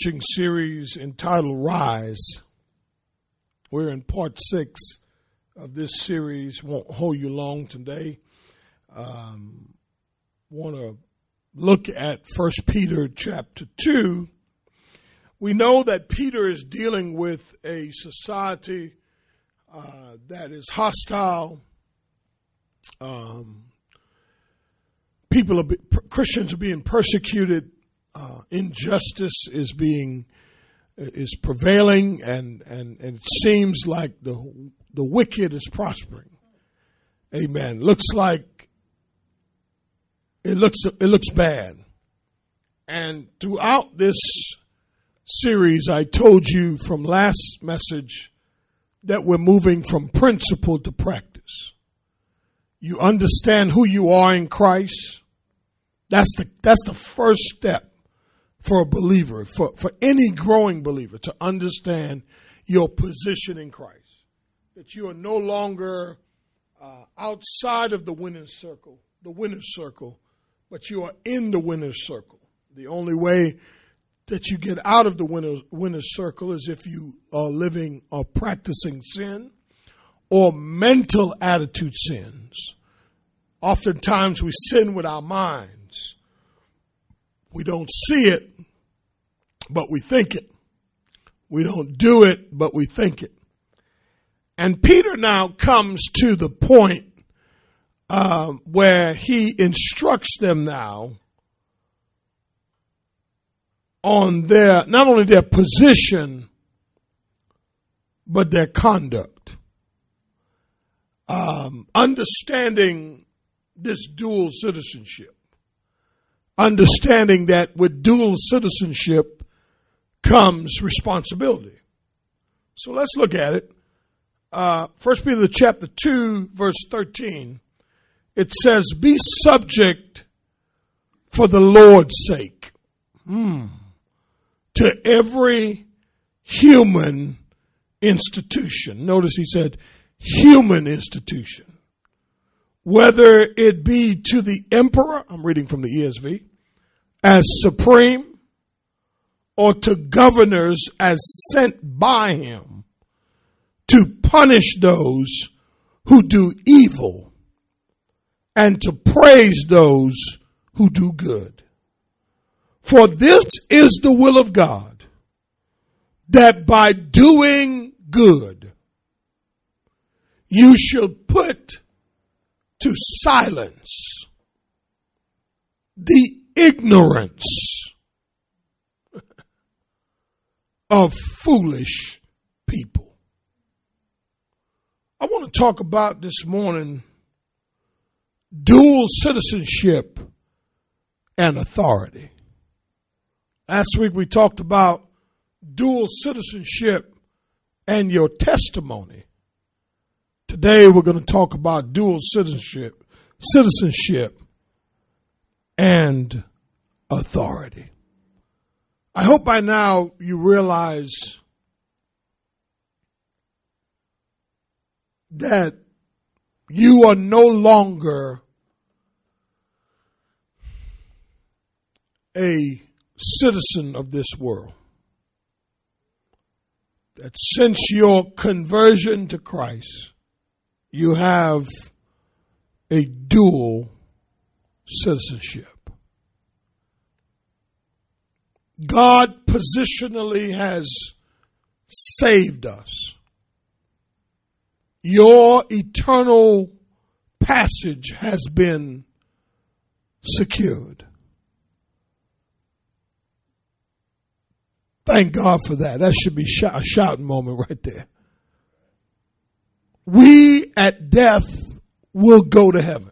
series entitled Rise. We're in part six of this series. Won't hold you long today. Um, Want to look at First Peter chapter two. We know that Peter is dealing with a society uh, that is hostile. Um, people, are, Christians are being persecuted uh, injustice is being is prevailing, and, and, and it seems like the the wicked is prospering. Amen. Looks like it looks it looks bad. And throughout this series, I told you from last message that we're moving from principle to practice. You understand who you are in Christ. That's the that's the first step for a believer, for, for any growing believer to understand your position in Christ. That you are no longer uh, outside of the winner's circle, the winner's circle, but you are in the winner's circle. The only way that you get out of the winner's, winner's circle is if you are living or practicing sin or mental attitude sins. Oftentimes we sin with our minds. we don't see it, but we think it. We don't do it, but we think it. And Peter now comes to the point uh, where he instructs them now on their not only their position but their conduct. Um, understanding this dual citizenship understanding that with dual citizenship comes responsibility. So let's look at it. Uh, First Peter chapter two, verse thirteen. It says, "Be subject for the Lord's sake hmm, to every human institution." Notice he said, "Human institution." whether it be to the emperor, I'm reading from the ESV, as supreme, or to governors as sent by him to punish those who do evil and to praise those who do good. For this is the will of God, that by doing good, you should put to silence the ignorance of foolish people. I want to talk about this morning dual citizenship and authority. Last week we talked about dual citizenship and your testimony. Today we're going to talk about dual citizenship, citizenship and authority. I hope by now you realize that you are no longer a citizen of this world. That since your conversion to Christ, you have a dual citizenship. God positionally has saved us. Your eternal passage has been secured. Thank God for that. That should be a shouting moment right there we at death will go to heaven.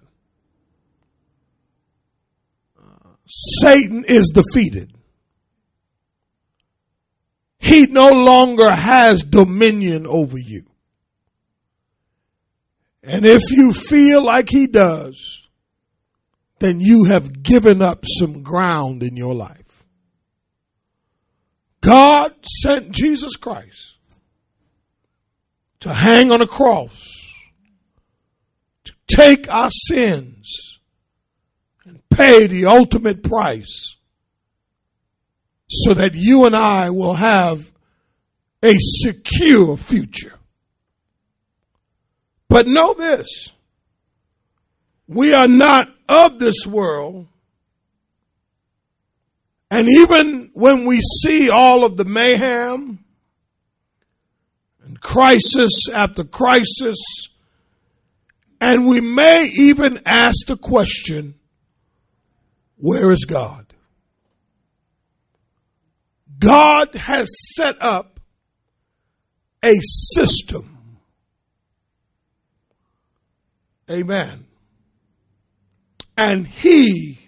Satan is defeated. He no longer has dominion over you. And if you feel like he does, then you have given up some ground in your life. God sent Jesus Christ to hang on a cross, to take our sins and pay the ultimate price so that you and I will have a secure future. But know this we are not of this world. And even when we see all of the mayhem and crisis after crisis, and we may even ask the question, where is God? God has set up a system. Amen. And He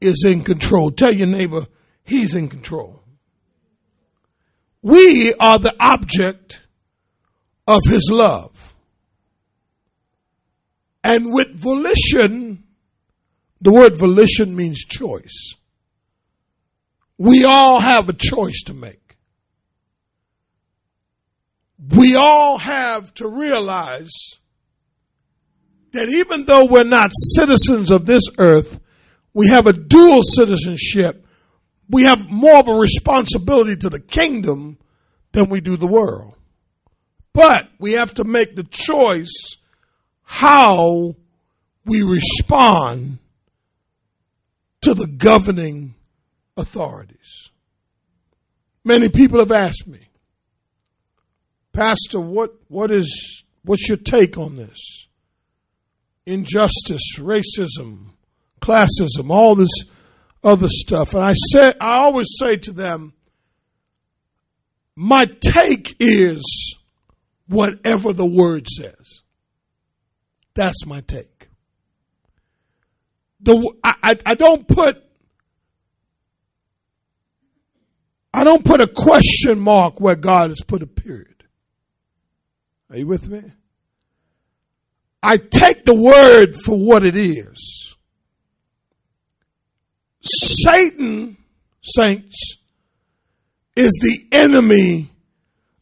is in control. Tell your neighbor, He's in control. We are the object of His love. And with volition, the word volition means choice. We all have a choice to make. We all have to realize that even though we're not citizens of this earth, we have a dual citizenship. We have more of a responsibility to the kingdom than we do the world. But we have to make the choice how we respond to the governing authorities. Many people have asked me, Pastor, what, what is, what's your take on this? Injustice, racism, classism, all this other stuff. And I said, I always say to them, my take is whatever the word says. That's my take. The, I, I don't put I don't put a question mark where God has put a period. Are you with me? I take the word for what it is. Satan, saints, is the enemy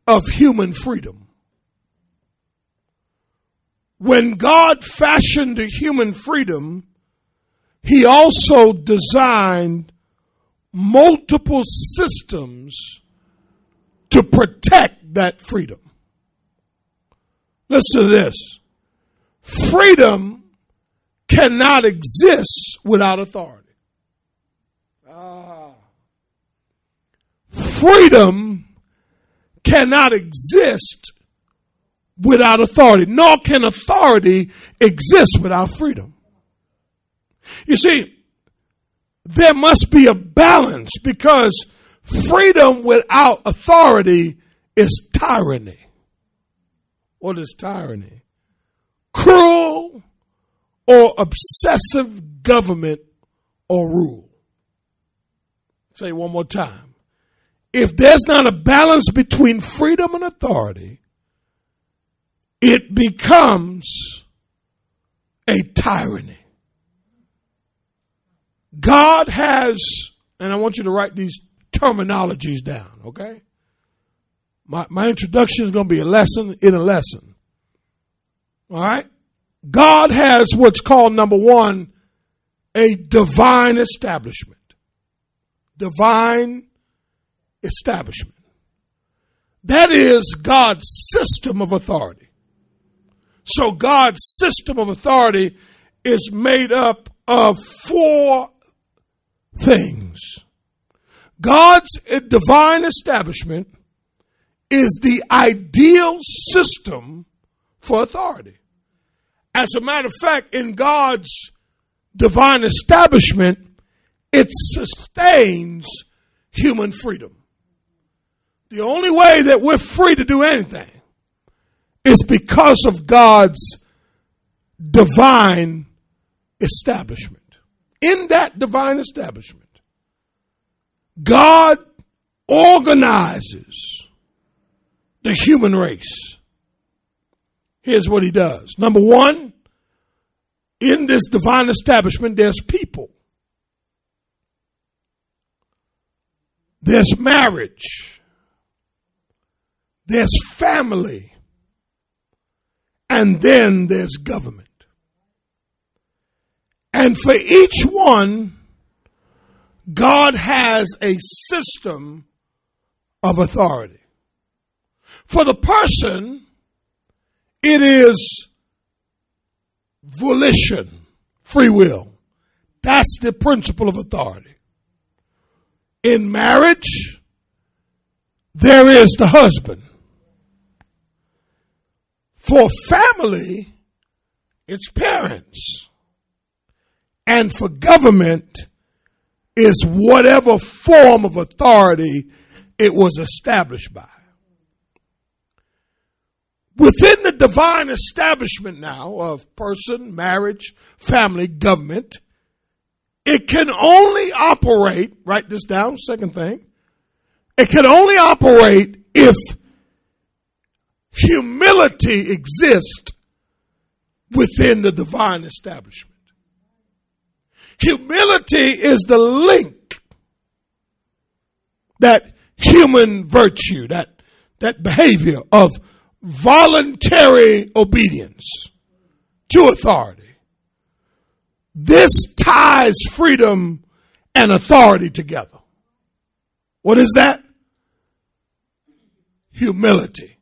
of human freedom. When God fashioned the human freedom, he also designed multiple systems to protect that freedom. Listen to this freedom cannot exist without authority. Ah. Freedom cannot exist without authority, nor can authority exist without freedom. You see, there must be a balance because freedom without authority is tyranny. What is tyranny? Cruel or obsessive government or rule. Say one more time. If there's not a balance between freedom and authority, it becomes a tyranny. God has, and I want you to write these terminologies down, okay? My, my introduction is going to be a lesson in a lesson. All right? God has what's called, number one, a divine establishment. Divine establishment. That is God's system of authority. So God's system of authority is made up of four things. God's divine establishment is the ideal system for authority. As a matter of fact, in God's divine establishment, it sustains human freedom. The only way that we're free to do anything is because of God's divine establishment in that divine establishment, God organizes the human race. Here's what he does. Number one, in this divine establishment, there's people. There's marriage. There's family. And then there's government. And for each one, God has a system of authority. For the person, it is volition, free will. That's the principle of authority. In marriage, there is the husband. For family, it's parents. And for government, is whatever form of authority it was established by. Within the divine establishment now of person, marriage, family, government, it can only operate, write this down, second thing, it can only operate if humility exists within the divine establishment. Humility is the link that human virtue, that, that behavior of voluntary obedience to authority. This ties freedom and authority together. What is that? Humility.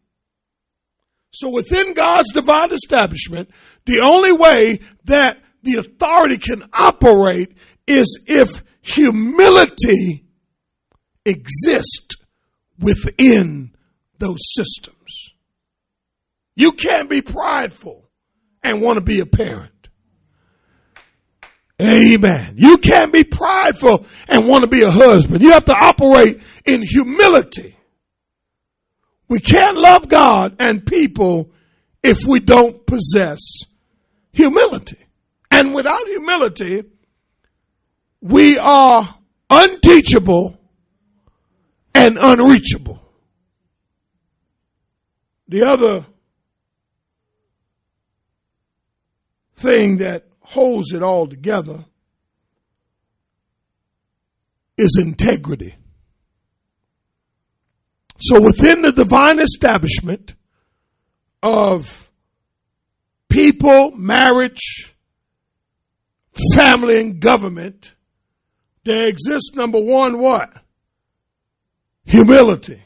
So within God's divine establishment, the only way that the authority can operate is if humility exists within those systems. You can't be prideful and want to be a parent. Amen. You can't be prideful and want to be a husband. You have to operate in humility. We can't love God and people if we don't possess humility. And without humility, we are unteachable and unreachable. The other thing that holds it all together is integrity. So within the divine establishment of people, marriage, family and government, there exists number one, what? Humility.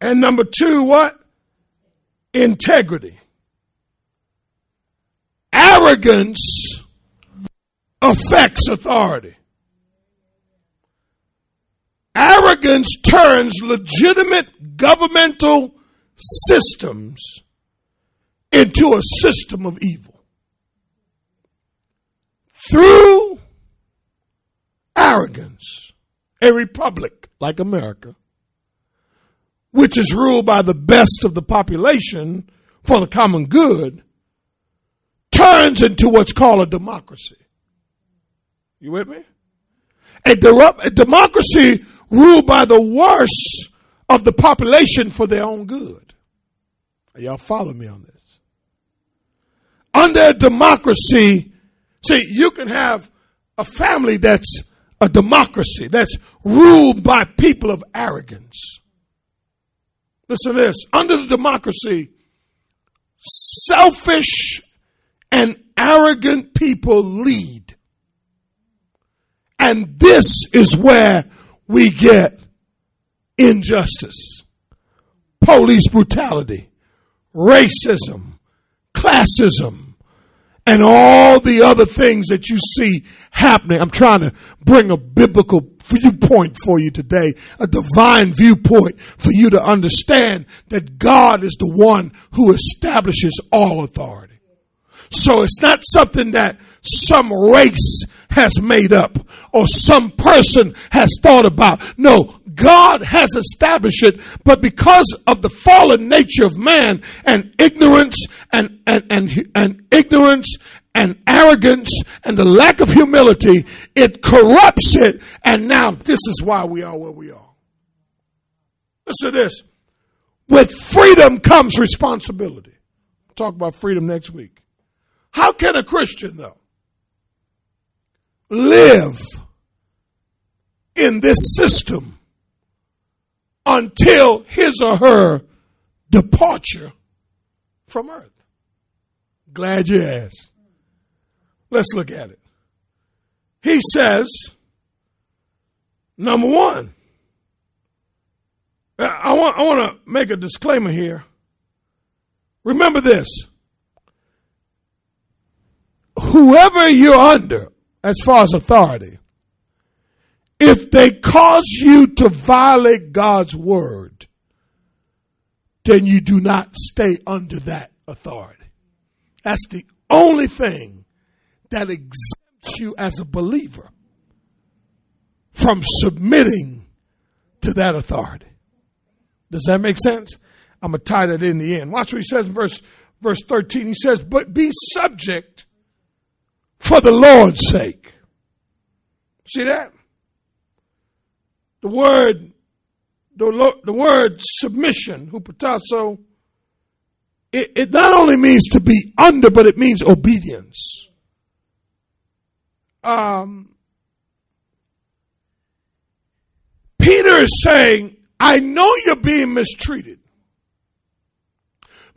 And number two, what? Integrity. Arrogance affects authority. Arrogance turns legitimate governmental systems into a system of evil through arrogance, a republic like America, which is ruled by the best of the population for the common good, turns into what's called a democracy. You with me? A, de- a democracy ruled by the worst of the population for their own good. Y'all follow me on this? Under a democracy, See, you can have a family that's a democracy, that's ruled by people of arrogance. Listen to this. Under the democracy, selfish and arrogant people lead. And this is where we get injustice, police brutality, racism, classism, and all the other things that you see happening. I'm trying to bring a biblical viewpoint for you today, a divine viewpoint for you to understand that God is the one who establishes all authority. So it's not something that some race has made up or some person has thought about. No, God has established it, but because of the fallen nature of man and ignorance and, and, and, and ignorance and arrogance and the lack of humility, it corrupts it. And now this is why we are where we are. Listen to this. With freedom comes responsibility. We'll talk about freedom next week. How can a Christian, though, live in this system until his or her departure from earth. Glad you asked. Let's look at it. he says, number one, I want, I want to make a disclaimer here. Remember this whoever you're under, as far as authority, if they cause you to violate God's word, then you do not stay under that authority. That's the only thing that exempts you as a believer from submitting to that authority. Does that make sense? I'm going to tie that in the end. Watch what he says in verse, verse 13. He says, But be subject for the Lord's sake. See that? The word, the, the word submission, hupotasso, it, it not only means to be under, but it means obedience. Um, Peter is saying, I know you're being mistreated,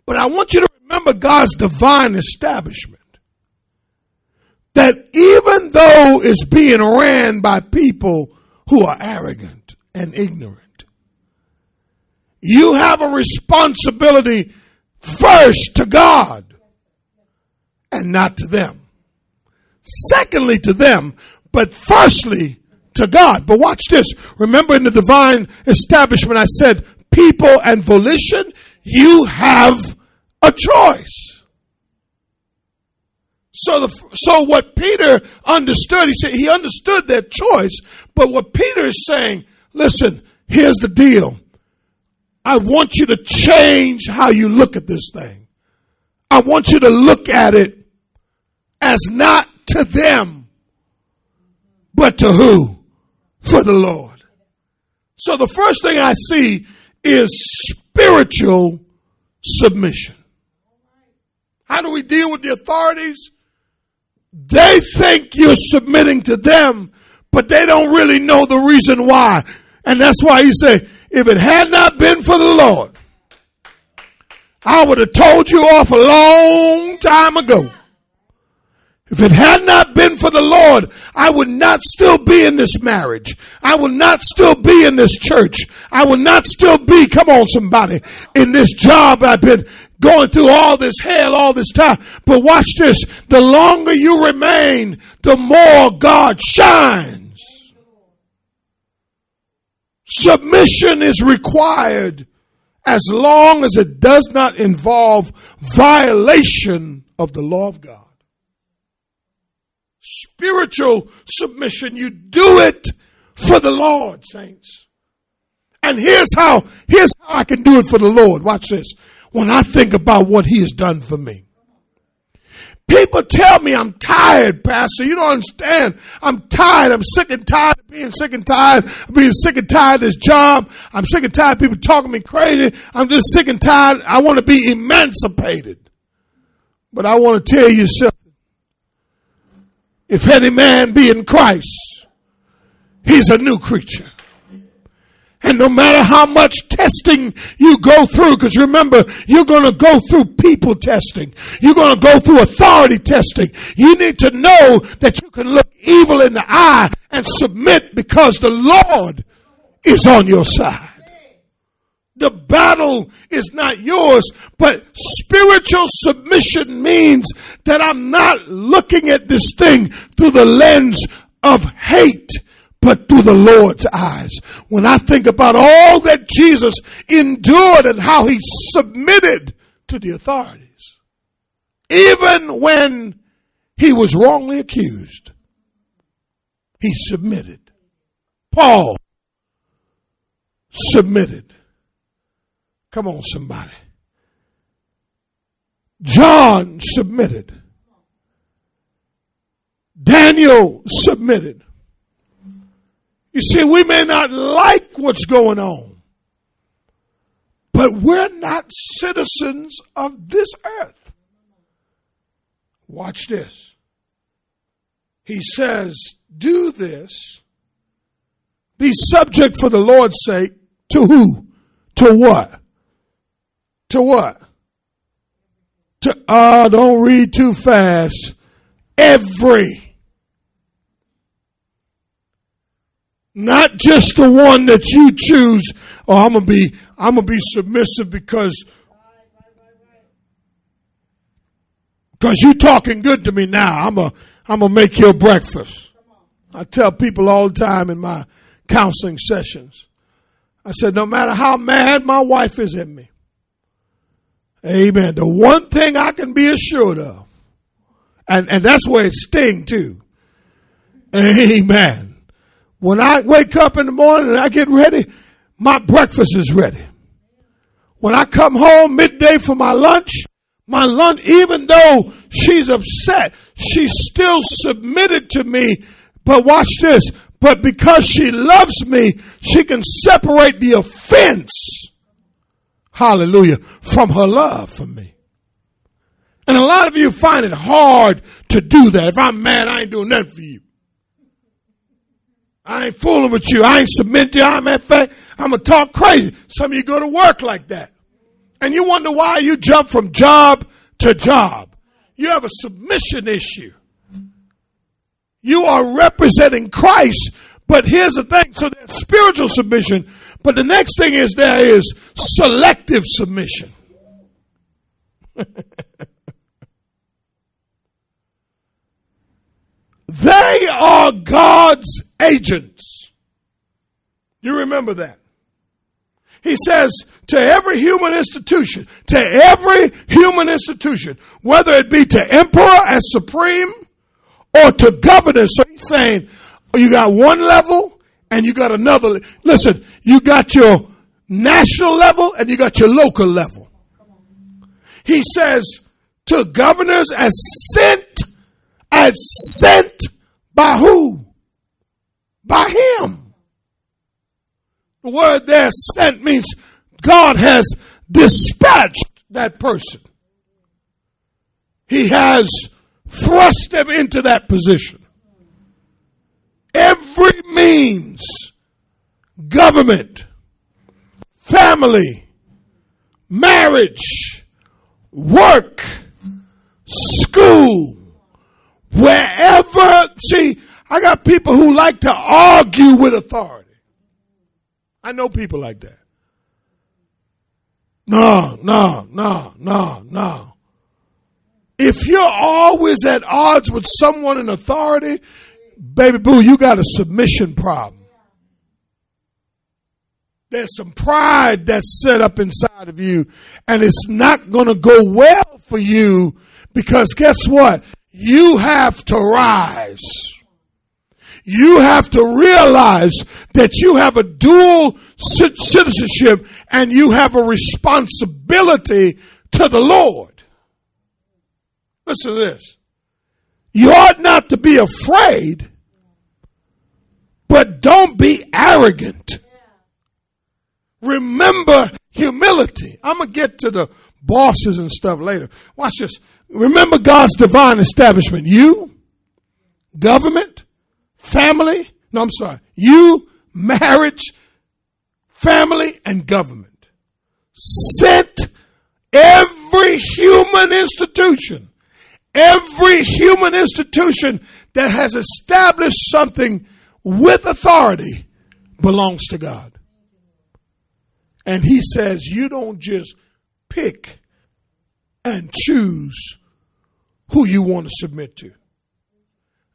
but I want you to remember God's divine establishment. That even though it's being ran by people who are arrogant and ignorant. You have a responsibility first to God and not to them. Secondly, to them, but firstly to God. But watch this. Remember in the divine establishment, I said people and volition, you have a choice. So the so what Peter understood, he said he understood their choice, but what Peter is saying, listen, here's the deal. I want you to change how you look at this thing. I want you to look at it as not to them, but to who? For the Lord. So the first thing I see is spiritual submission. How do we deal with the authorities? They think you're submitting to them, but they don't really know the reason why. And that's why he said, if it had not been for the Lord, I would have told you off a long time ago. If it had not been for the Lord, I would not still be in this marriage. I would not still be in this church. I would not still be, come on somebody, in this job I've been going through all this hell all this time. But watch this. The longer you remain, the more God shines. Submission is required as long as it does not involve violation of the law of God. Spiritual submission, you do it for the Lord, saints. And here's how, here's how I can do it for the Lord. Watch this when I think about what he has done for me. People tell me I'm tired, Pastor. You don't understand. I'm tired. I'm sick and tired of being sick and tired of being sick and tired of this job. I'm sick and tired of people talking me crazy. I'm just sick and tired. I want to be emancipated. But I want to tell you something. If any man be in Christ, he's a new creature. And no matter how much testing you go through, because remember, you're going to go through people testing. You're going to go through authority testing. You need to know that you can look evil in the eye and submit because the Lord is on your side. The battle is not yours, but spiritual submission means that I'm not looking at this thing through the lens of hate but through the Lord's eyes. When I think about all that Jesus endured and how he submitted to the authorities, even when he was wrongly accused, he submitted. Paul submitted. Come on, somebody. John submitted. Daniel submitted. You see, we may not like what's going on, but we're not citizens of this earth. Watch this. He says, Do this. Be subject for the Lord's sake to who? To what? To what? To, ah, uh, don't read too fast. Every Not just the one that you choose, oh, I'm gonna be, I'm gonna be submissive because, because you're talking good to me now. I'm gonna, I'm gonna make your breakfast. I tell people all the time in my counseling sessions. I said, no matter how mad my wife is at me, amen. The one thing I can be assured of, and, and that's where it sting too. Amen when I wake up in the morning and I get ready, my breakfast is ready. When I come home midday for my lunch, my lunch, even though she's upset, she's still submitted to me. But watch this. But because she loves me, she can separate the offense, hallelujah, from her love for me. And a lot of you find it hard to do that. If I'm mad, I ain't doing nothing for you. I ain't fooling with you. I ain't submitting to you. I'm at fact, I'm gonna talk crazy. Some of you go to work like that. And you wonder why you jump from job to job. You have a submission issue. You are representing Christ, but here's the thing. So there's spiritual submission, but the next thing is there is selective submission. they are God's agents. You remember that. He says to every human institution, to every human institution, whether it be to emperor as supreme or to governors. So he's saying you got one level and you got another. Listen, you got your national level and you got your local level. He says to governors as sent, as sent by who? by him. The word there sent means God has dispatched that person. He has thrust them into that position. Every means, government, family, marriage, work, school, wherever, see, I got people who like to argue with authority. I know people like that. No, no, no, no, no. If you're always at odds with someone in authority, baby boo, you got a submission problem. There's some pride that's set up inside of you, and it's not going to go well for you because guess what? You have to rise you have to realize that you have a dual citizenship and you have a responsibility to the Lord. Listen to this. You ought not to be afraid, but don't be arrogant. Remember humility. I'm going to get to the bosses and stuff later. Watch this. Remember God's divine establishment. You, government, family, no, I'm sorry, you, marriage, family, and government sent every human institution, every human institution that has established something with authority belongs to God. And he says, you don't just pick and choose who you want to submit to.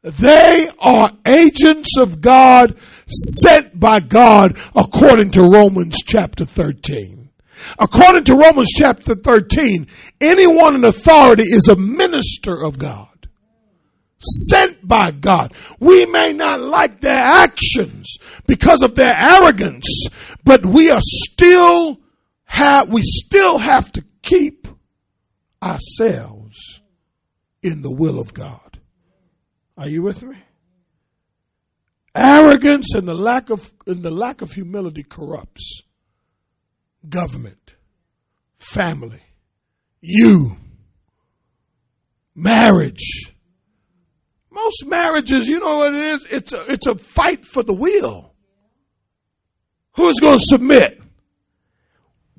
They are agents of God sent by God according to Romans chapter 13. According to Romans chapter 13, anyone in authority is a minister of God. Sent by God. We may not like their actions because of their arrogance, but we are still have, we still have to keep ourselves in the will of God. Are you with me? Arrogance and the lack of and the lack of humility corrupts government, family, you, marriage. Most marriages, you know what it is? It's a, it's a fight for the will. Who's going to submit?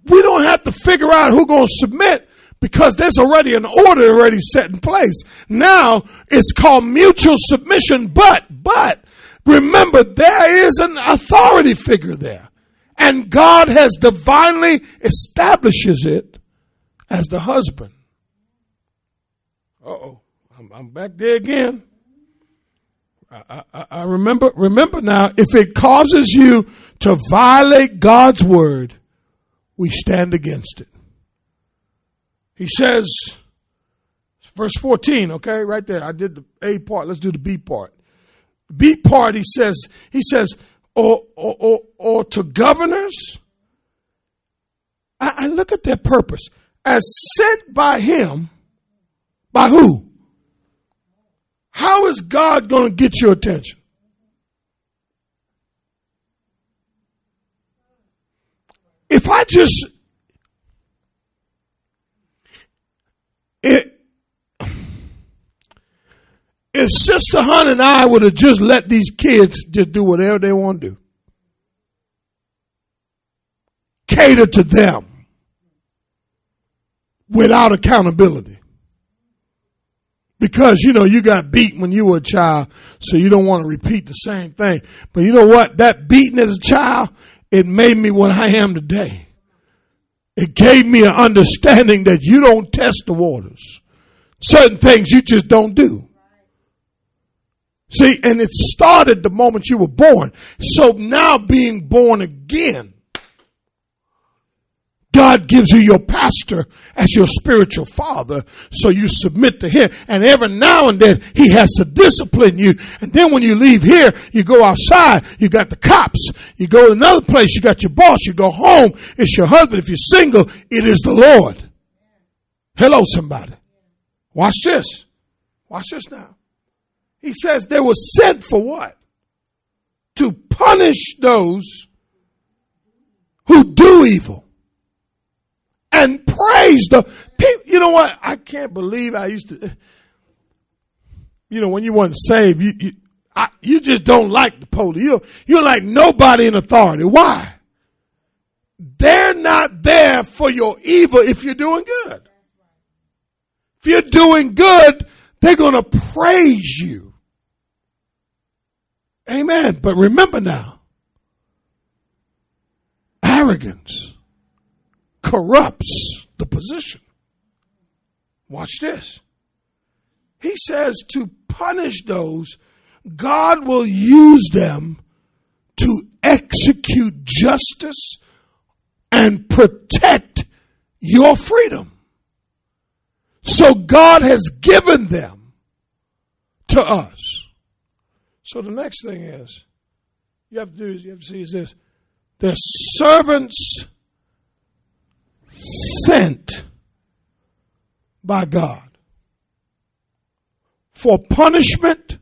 We don't have to figure out who's going to submit because there's already an order already set in place. Now it's called mutual submission, but, but Remember, there is an authority figure there. And God has divinely establishes it as the husband. oh. I'm, I'm, back there again. I, I, I remember, remember now, if it causes you to violate God's word, we stand against it. He says, verse 14, okay, right there. I did the A part. Let's do the B part. B part, he says, he says, or, or, or, or to governors. I, I look at their purpose as sent by him. By who? How is God going to get your attention? If I just it, if Sister Hunt and I would have just let these kids just do whatever they want to do, cater to them without accountability. Because, you know, you got beat when you were a child, so you don't want to repeat the same thing. But you know what? That beating as a child, it made me what I am today. It gave me an understanding that you don't test the waters. Certain things you just don't do. See, and it started the moment you were born. So now being born again, God gives you your pastor as your spiritual father, so you submit to him. And every now and then he has to discipline you. And then when you leave here, you go outside, you got the cops. You go to another place, you got your boss. You go home, it's your husband. If you're single, it is the Lord. Hello, somebody. Watch this. Watch this now. He says they were sent for what? To punish those who do evil and praise the people. You know what? I can't believe I used to. You know, when you weren't saved, you you, I, you just don't like the police. You you like nobody in authority. Why? They're not there for your evil if you're doing good. If you're doing good, they're going to praise you. Amen. But remember now, arrogance corrupts the position. Watch this. He says to punish those, God will use them to execute justice and protect your freedom. So God has given them to us. So the next thing is, you have to do is you have to see is this. They're servants sent by God for punishment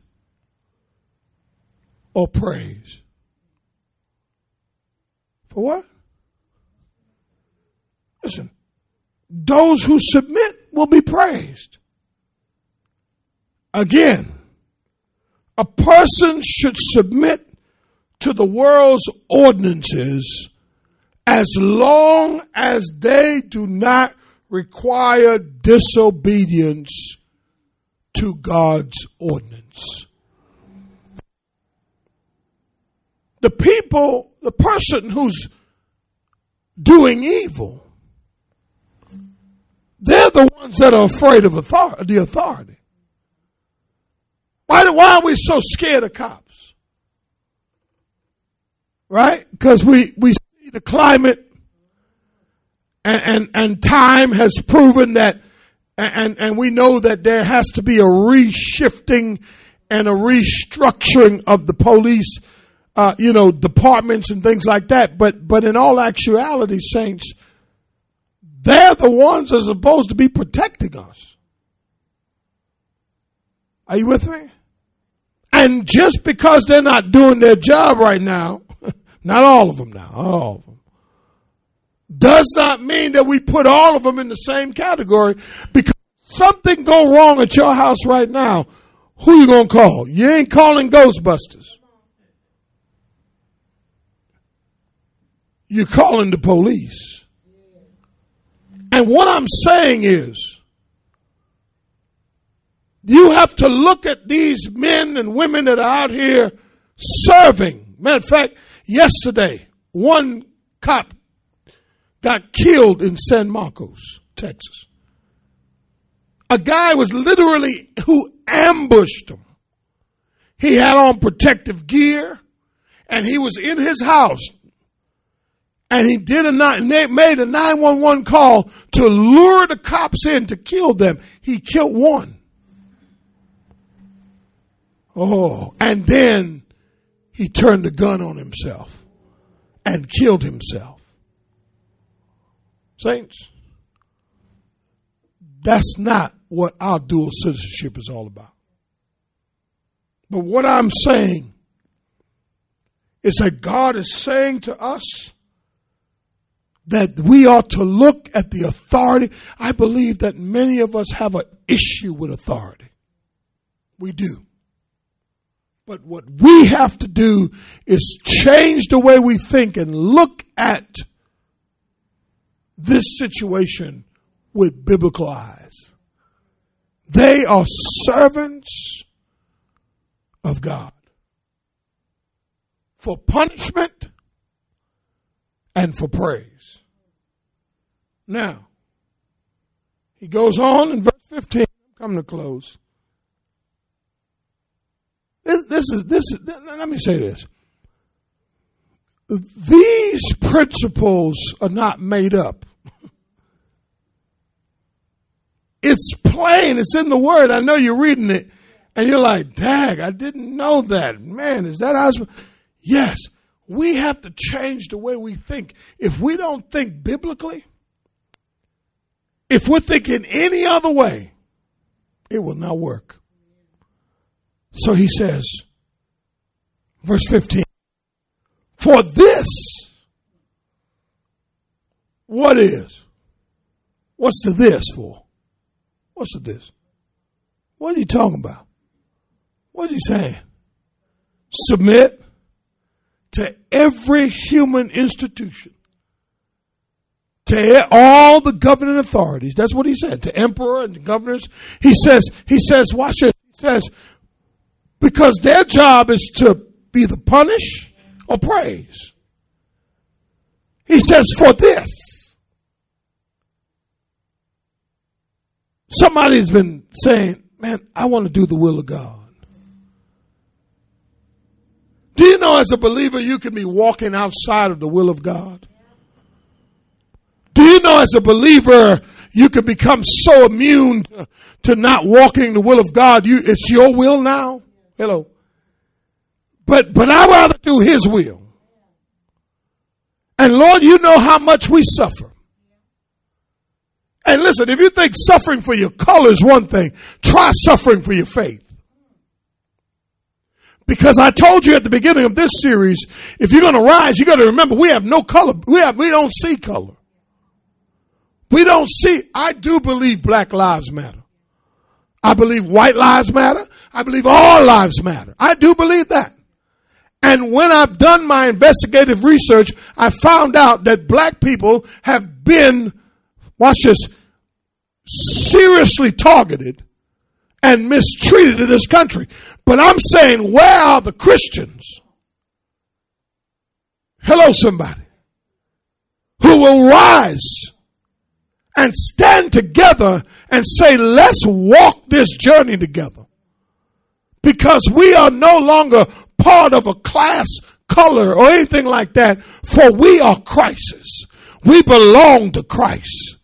or praise. For what? Listen, those who submit will be praised. Again, a person should submit to the world's ordinances as long as they do not require disobedience to God's ordinance. The people, the person who's doing evil, they're the ones that are afraid of authority, the authority. Why, why are we so scared of cops? Right? Because we, we the climate and, and, and time has proven that, and, and we know that there has to be a reshifting and a restructuring of the police, uh, you know, departments and things like that. But, but in all actuality, saints, they're the ones that are supposed to be protecting us. Are you with me? And just because they're not doing their job right now, not all of them now, all of them. Does not mean that we put all of them in the same category because something go wrong at your house right now. Who you gonna call? You ain't calling Ghostbusters. You're calling the police. And what I'm saying is, you have to look at these men and women that are out here serving. Matter of fact, yesterday, one cop got killed in San Marcos, Texas. A guy was literally who ambushed him. He had on protective gear and he was in his house and he did a made a 911 call to lure the cops in to kill them. He killed one. Oh, and then he turned the gun on himself and killed himself. Saints, that's not what our dual citizenship is all about. But what I'm saying is that God is saying to us that we ought to look at the authority. I believe that many of us have an issue with authority. We do. But what we have to do is change the way we think and look at this situation with biblical eyes. They are servants of God for punishment and for praise. Now, he goes on in verse 15. I'm coming to close. This, this is this is let me say this. These principles are not made up. It's plain, it's in the word. I know you're reading it and you're like, "Dag, I didn't know that." Man, is that how Yes, we have to change the way we think. If we don't think biblically, if we're thinking any other way, it will not work. So he says, verse 15, for this, what is? What's the this for? What's the this? What is he talking about? What is he saying? Submit to every human institution, to all the governing authorities. That's what he said. To emperor and governors. He says, he says, watch it. He says, because their job is to either punish or praise. He says, for this. Somebody's been saying, man, I want to do the will of God. Do you know as a believer you can be walking outside of the will of God? Do you know as a believer you can become so immune to, to not walking the will of God? You, it's your will now? Hello. But, but I'd rather do His will. And Lord, you know how much we suffer. And listen, if you think suffering for your color is one thing, try suffering for your faith. Because I told you at the beginning of this series, if you're going to rise, you got to remember we have no color. We have, we don't see color. We don't see, I do believe black lives matter. I believe white lives matter. I believe all lives matter. I do believe that. And when I've done my investigative research, I found out that black people have been, watch this, seriously targeted and mistreated in this country. But I'm saying, where are the Christians? Hello, somebody who will rise and stand together and say, let's walk this journey together. Because we are no longer part of a class, color, or anything like that, for we are Christ's. We belong to Christ.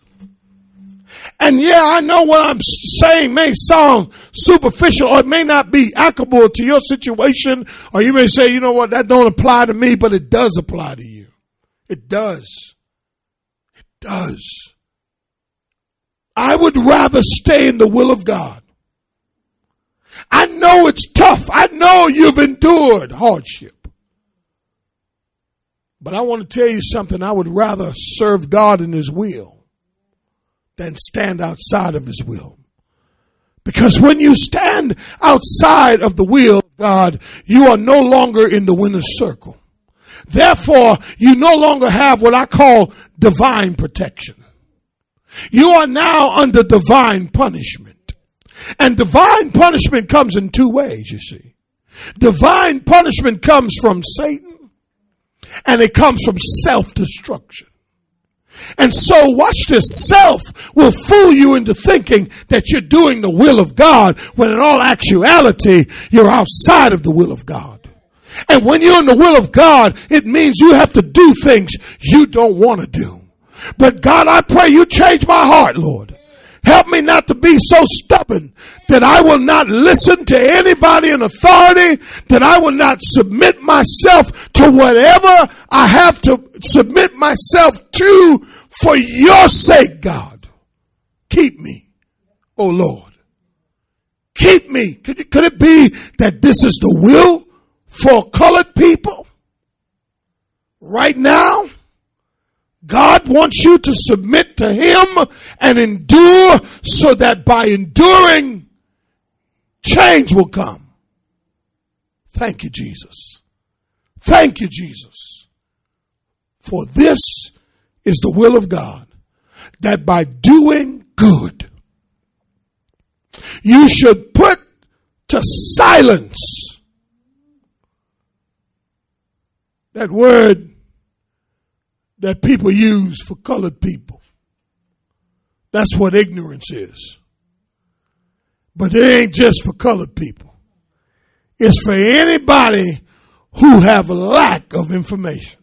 And yeah, I know what I'm saying may sound superficial or it may not be applicable to your situation. Or you may say, you know what, that don't apply to me, but it does apply to you. It does. It does. I would rather stay in the will of God. I know it's tough. I know you've endured hardship. But I want to tell you something. I would rather serve God in His will than stand outside of His will. Because when you stand outside of the will of God, you are no longer in the winner's circle. Therefore, you no longer have what I call divine protection. You are now under divine punishment. And divine punishment comes in two ways, you see. Divine punishment comes from Satan and it comes from self destruction. And so watch this self will fool you into thinking that you're doing the will of God when in all actuality you're outside of the will of God. And when you're in the will of God, it means you have to do things you don't want to do. But God, I pray you change my heart, Lord. Help me not to be so stubborn that I will not listen to anybody in authority, that I will not submit myself to whatever I have to submit myself to for your sake, God. Keep me, oh Lord. Keep me. Could it, could it be that this is the will for colored people? Right now? God wants you to submit to Him and endure so that by enduring, change will come. Thank you, Jesus. Thank you, Jesus. For this is the will of God that by doing good, you should put to silence that word that people use for colored people. That's what ignorance is. But it ain't just for colored people. It's for anybody who have a lack of information.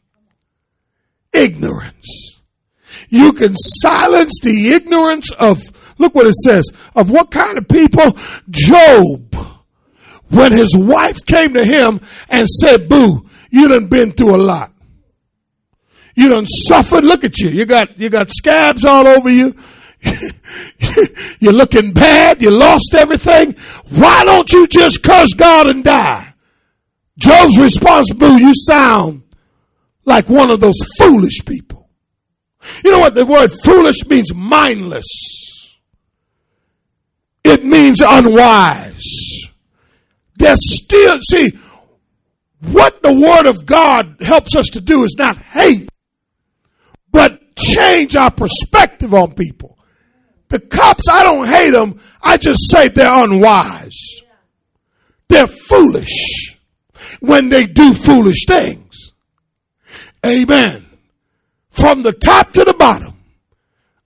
Ignorance. You can silence the ignorance of, look what it says, of what kind of people? Job. When his wife came to him and said, boo, you done been through a lot. You done suffered. Look at you. You got, you got scabs all over you. You're looking bad. You lost everything. Why don't you just curse God and die? Job's response, boo, you sound like one of those foolish people. You know what the word foolish means? Mindless. It means unwise. There's still, see, what the word of God helps us to do is not hate but change our perspective on people. The cops, I don't hate them. I just say they're unwise. They're foolish when they do foolish things. Amen. From the top to the bottom.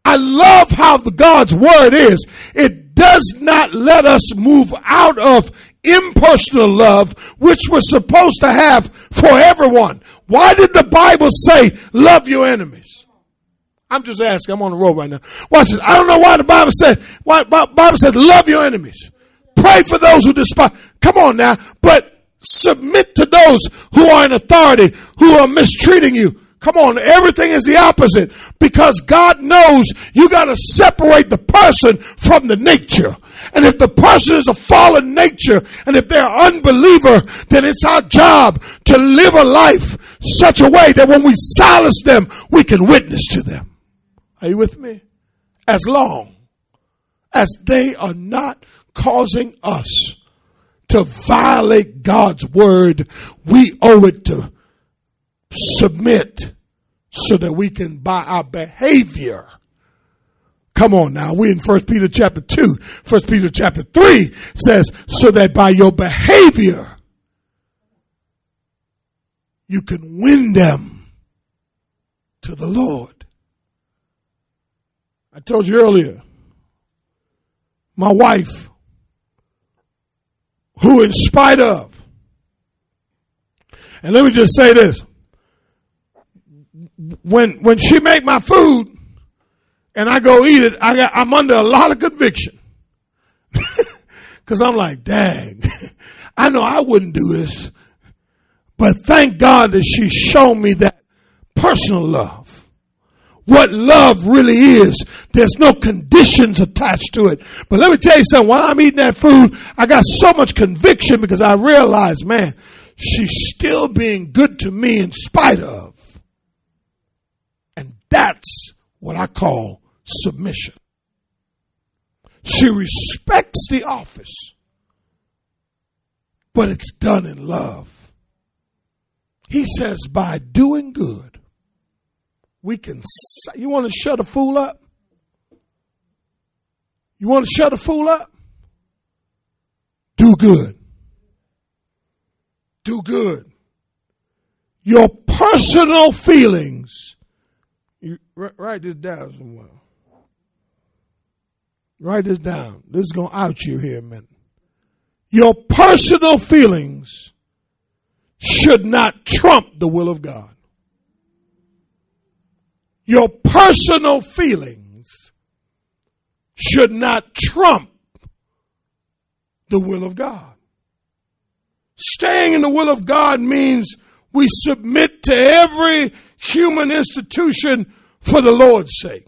I love how the God's word is. It does not let us move out of impersonal love, which we're supposed to have for everyone. Why did the Bible say, love your enemies? I'm just asking. I'm on the road right now. Watch this. I don't know why the Bible said, why Bible says, love your enemies. Pray for those who despise. Come on now. But submit to those who are in authority, who are mistreating you. Come on. Everything is the opposite because God knows you got to separate the person from the nature. And if the person is a fallen nature and if they're unbeliever, then it's our job to live a life such a way that when we silence them, we can witness to them. Are you with me? As long as they are not causing us to violate God's word, we owe it to submit so that we can by our behavior Come on now. We in First Peter chapter 2. First Peter chapter 3 says, so that by your behavior, you can win them to the Lord. I told you earlier, my wife, who in spite of, and let me just say this, when when she make my food and I go eat it, I got I'm under a lot of conviction. Cause I'm like, dang, I know I wouldn't do this, but thank God that she showed me that personal love what love really is. There's no conditions attached to it. But let me tell you something. While I'm eating that food, I got so much conviction because I realized, man, she's still being good to me in spite of. And that's what I call submission. She respects the office, but it's done in love. He says, by doing good, we can. You want to shut a fool up? You want to shut a fool up? Do good. do good. Your personal feelings. You write this down somewhere. Write this down. This is going to out you here a minute. Your personal feelings should not trump the will of God. Your personal feelings should not trump the will of God. Staying in the will of God means we submit to every human institution for the Lord's sake.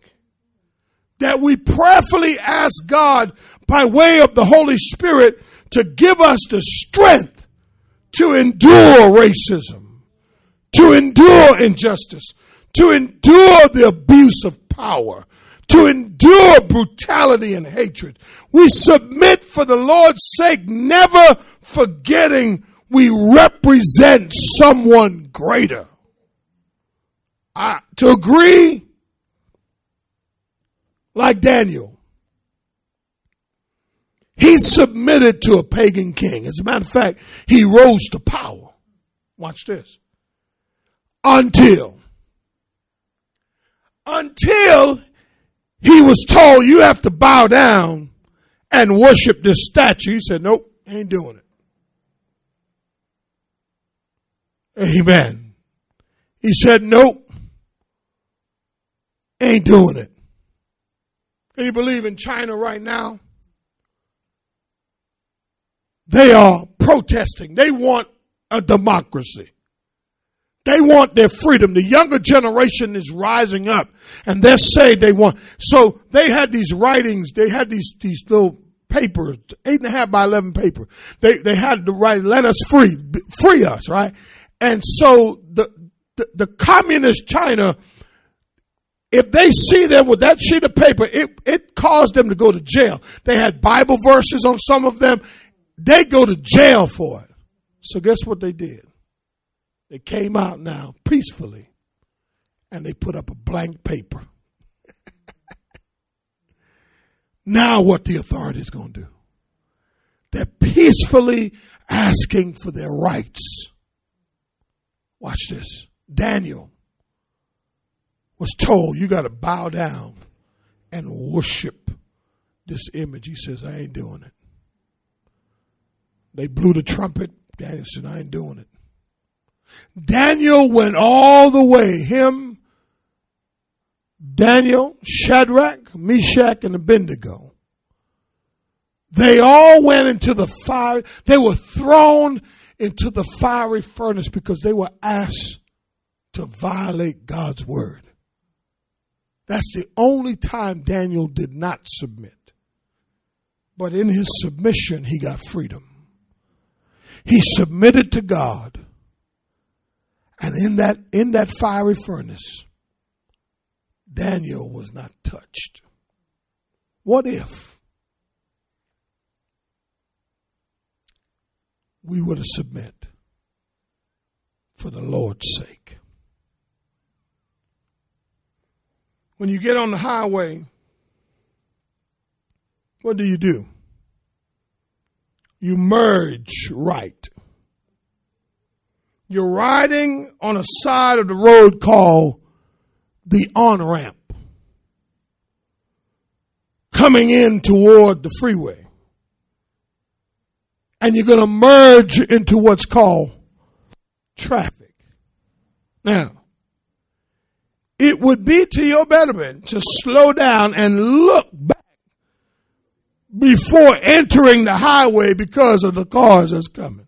That we prayerfully ask God by way of the Holy Spirit to give us the strength to endure racism, to endure injustice, to endure the abuse of power, to endure brutality and hatred. We submit for the Lord's sake, never forgetting we represent someone greater. Uh, to agree, like Daniel, he submitted to a pagan king. As a matter of fact, he rose to power. Watch this. Until, until he was told, you have to bow down and worship this statue. He said, nope, ain't doing it. Amen. He said, nope, ain't doing it. Can you believe in China right now? They are protesting. They want a democracy. They want their freedom. The younger generation is rising up and they say they want. So they had these writings, they had these, these little papers, eight and a half by 11 paper. They, they had to write, let us free, free us, right? And so the, the, the communist China, if they see them with that sheet of paper, it, it caused them to go to jail. They had Bible verses on some of them. They go to jail for it. So guess what they did? They came out now peacefully and they put up a blank paper. now, what the authority is going to do? They're peacefully asking for their rights. Watch this. Daniel was told, You got to bow down and worship this image. He says, I ain't doing it. They blew the trumpet. Daniel said, I ain't doing it. Daniel went all the way. Him, Daniel, Shadrach, Meshach, and Abednego. They all went into the fire. They were thrown into the fiery furnace because they were asked to violate God's word. That's the only time Daniel did not submit. But in his submission, he got freedom. He submitted to God and in that, in that fiery furnace, Daniel was not touched. What if we were to submit for the Lord's sake? When you get on the highway, what do you do? You merge right. You're riding on a side of the road called the on ramp, coming in toward the freeway. And you're going to merge into what's called traffic. Now, it would be to your betterment to slow down and look back before entering the highway because of the cars that's coming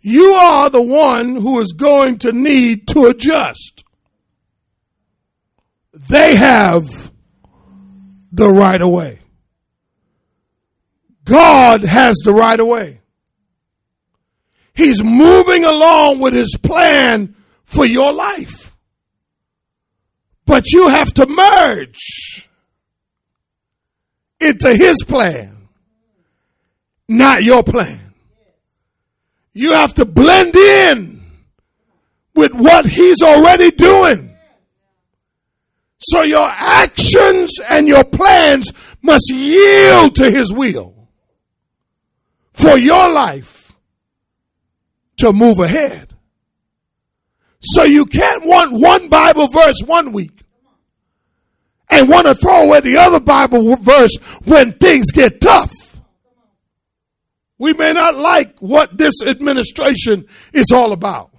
you are the one who is going to need to adjust. They have the right of way. God has the right of way. He's moving along with his plan for your life. But you have to merge into his plan, not your plan. You have to blend in with what he's already doing. So your actions and your plans must yield to his will for your life to move ahead. So you can't want one Bible verse one week and want to throw away the other Bible verse when things get tough. We may not like what this administration is all about.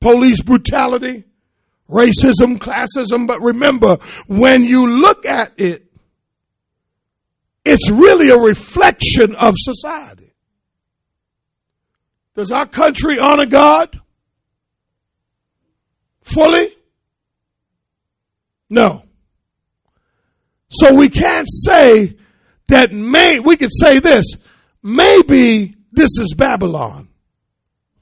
Police brutality, racism, classism, but remember, when you look at it, it's really a reflection of society. Does our country honor God? Fully? No. So we can't say that may, we could say this, maybe this is Babylon.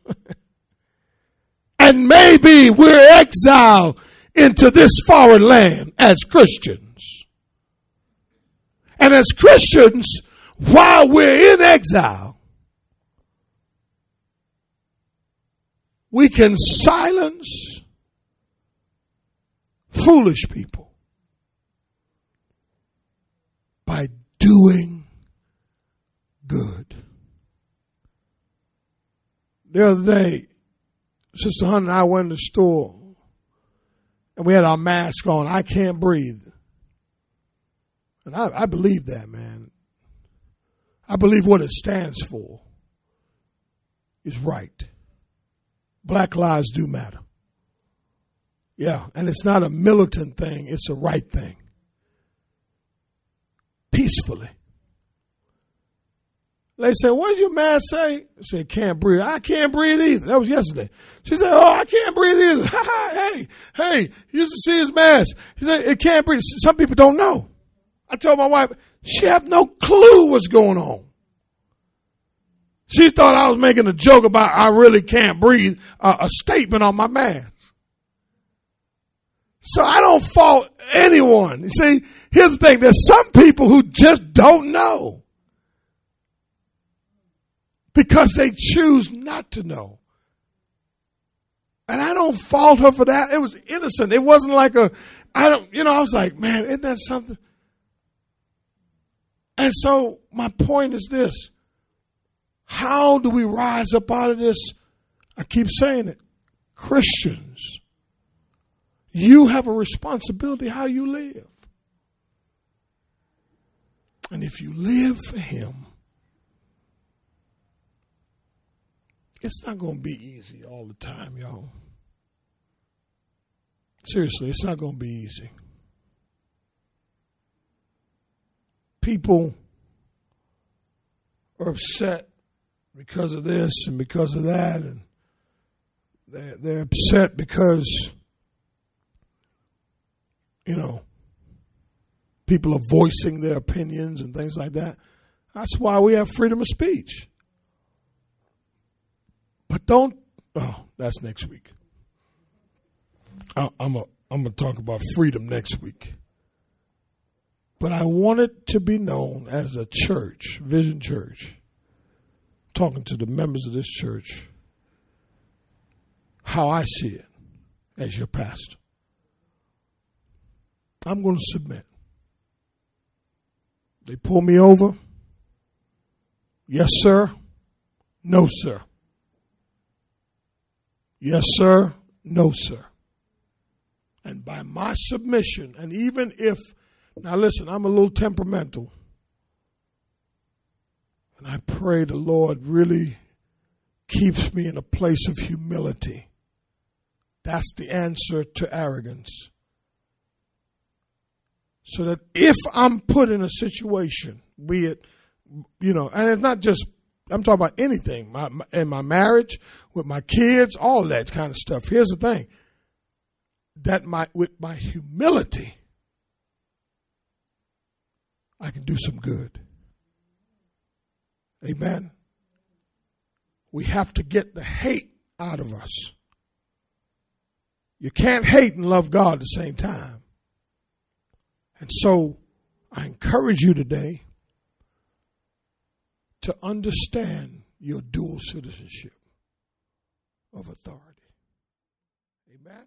and maybe we're exiled into this foreign land as Christians. And as Christians, while we're in exile, we can silence foolish people by doing good. The other day, Sister Hunt and I went to the store and we had our mask on. I can't breathe. And I, I believe that, man. I believe what it stands for is right. Black lives do matter. Yeah, and it's not a militant thing, it's a right thing. Peacefully. They said, What did your mask say? I said, Can't breathe. I can't breathe either. That was yesterday. She said, Oh, I can't breathe either. hey, hey, he used to see his mask. He said, It can't breathe. Some people don't know. I told my wife, she have no clue what's going on. She thought I was making a joke about I really can't breathe, uh, a statement on my mask. So I don't fault anyone. You see, here's the thing. There's some people who just don't know because they choose not to know. And I don't fault her for that. It was innocent. It wasn't like a, I don't, you know, I was like, man, isn't that something? And so my point is this. How do we rise up out of this? I keep saying it. Christians, you have a responsibility how you live. And if you live for Him, it's not going to be easy all the time, y'all. Seriously, it's not going to be easy. People are upset because of this and because of that, and they're, they're upset because, you know, people are voicing their opinions and things like that. That's why we have freedom of speech. But don't. Oh, that's next week. I, I'm a, I'm going to talk about freedom next week. But I want it to be known as a church, Vision Church, talking to the members of this church, how I see it as your pastor. I'm going to submit. They pull me over. Yes, sir. No, sir. Yes, sir. No, sir. And by my submission, and even if, now listen, I'm a little temperamental. And I pray the Lord really keeps me in a place of humility. That's the answer to arrogance. So that if I'm put in a situation, be it, you know, and it's not just, I'm talking about anything, my, my, in my marriage, with my kids, all that kind of stuff. Here's the thing that my with my humility I can do some good. Amen. We have to get the hate out of us. You can't hate and love God at the same time. And so I encourage you today to understand your dual citizenship of authority. Amen.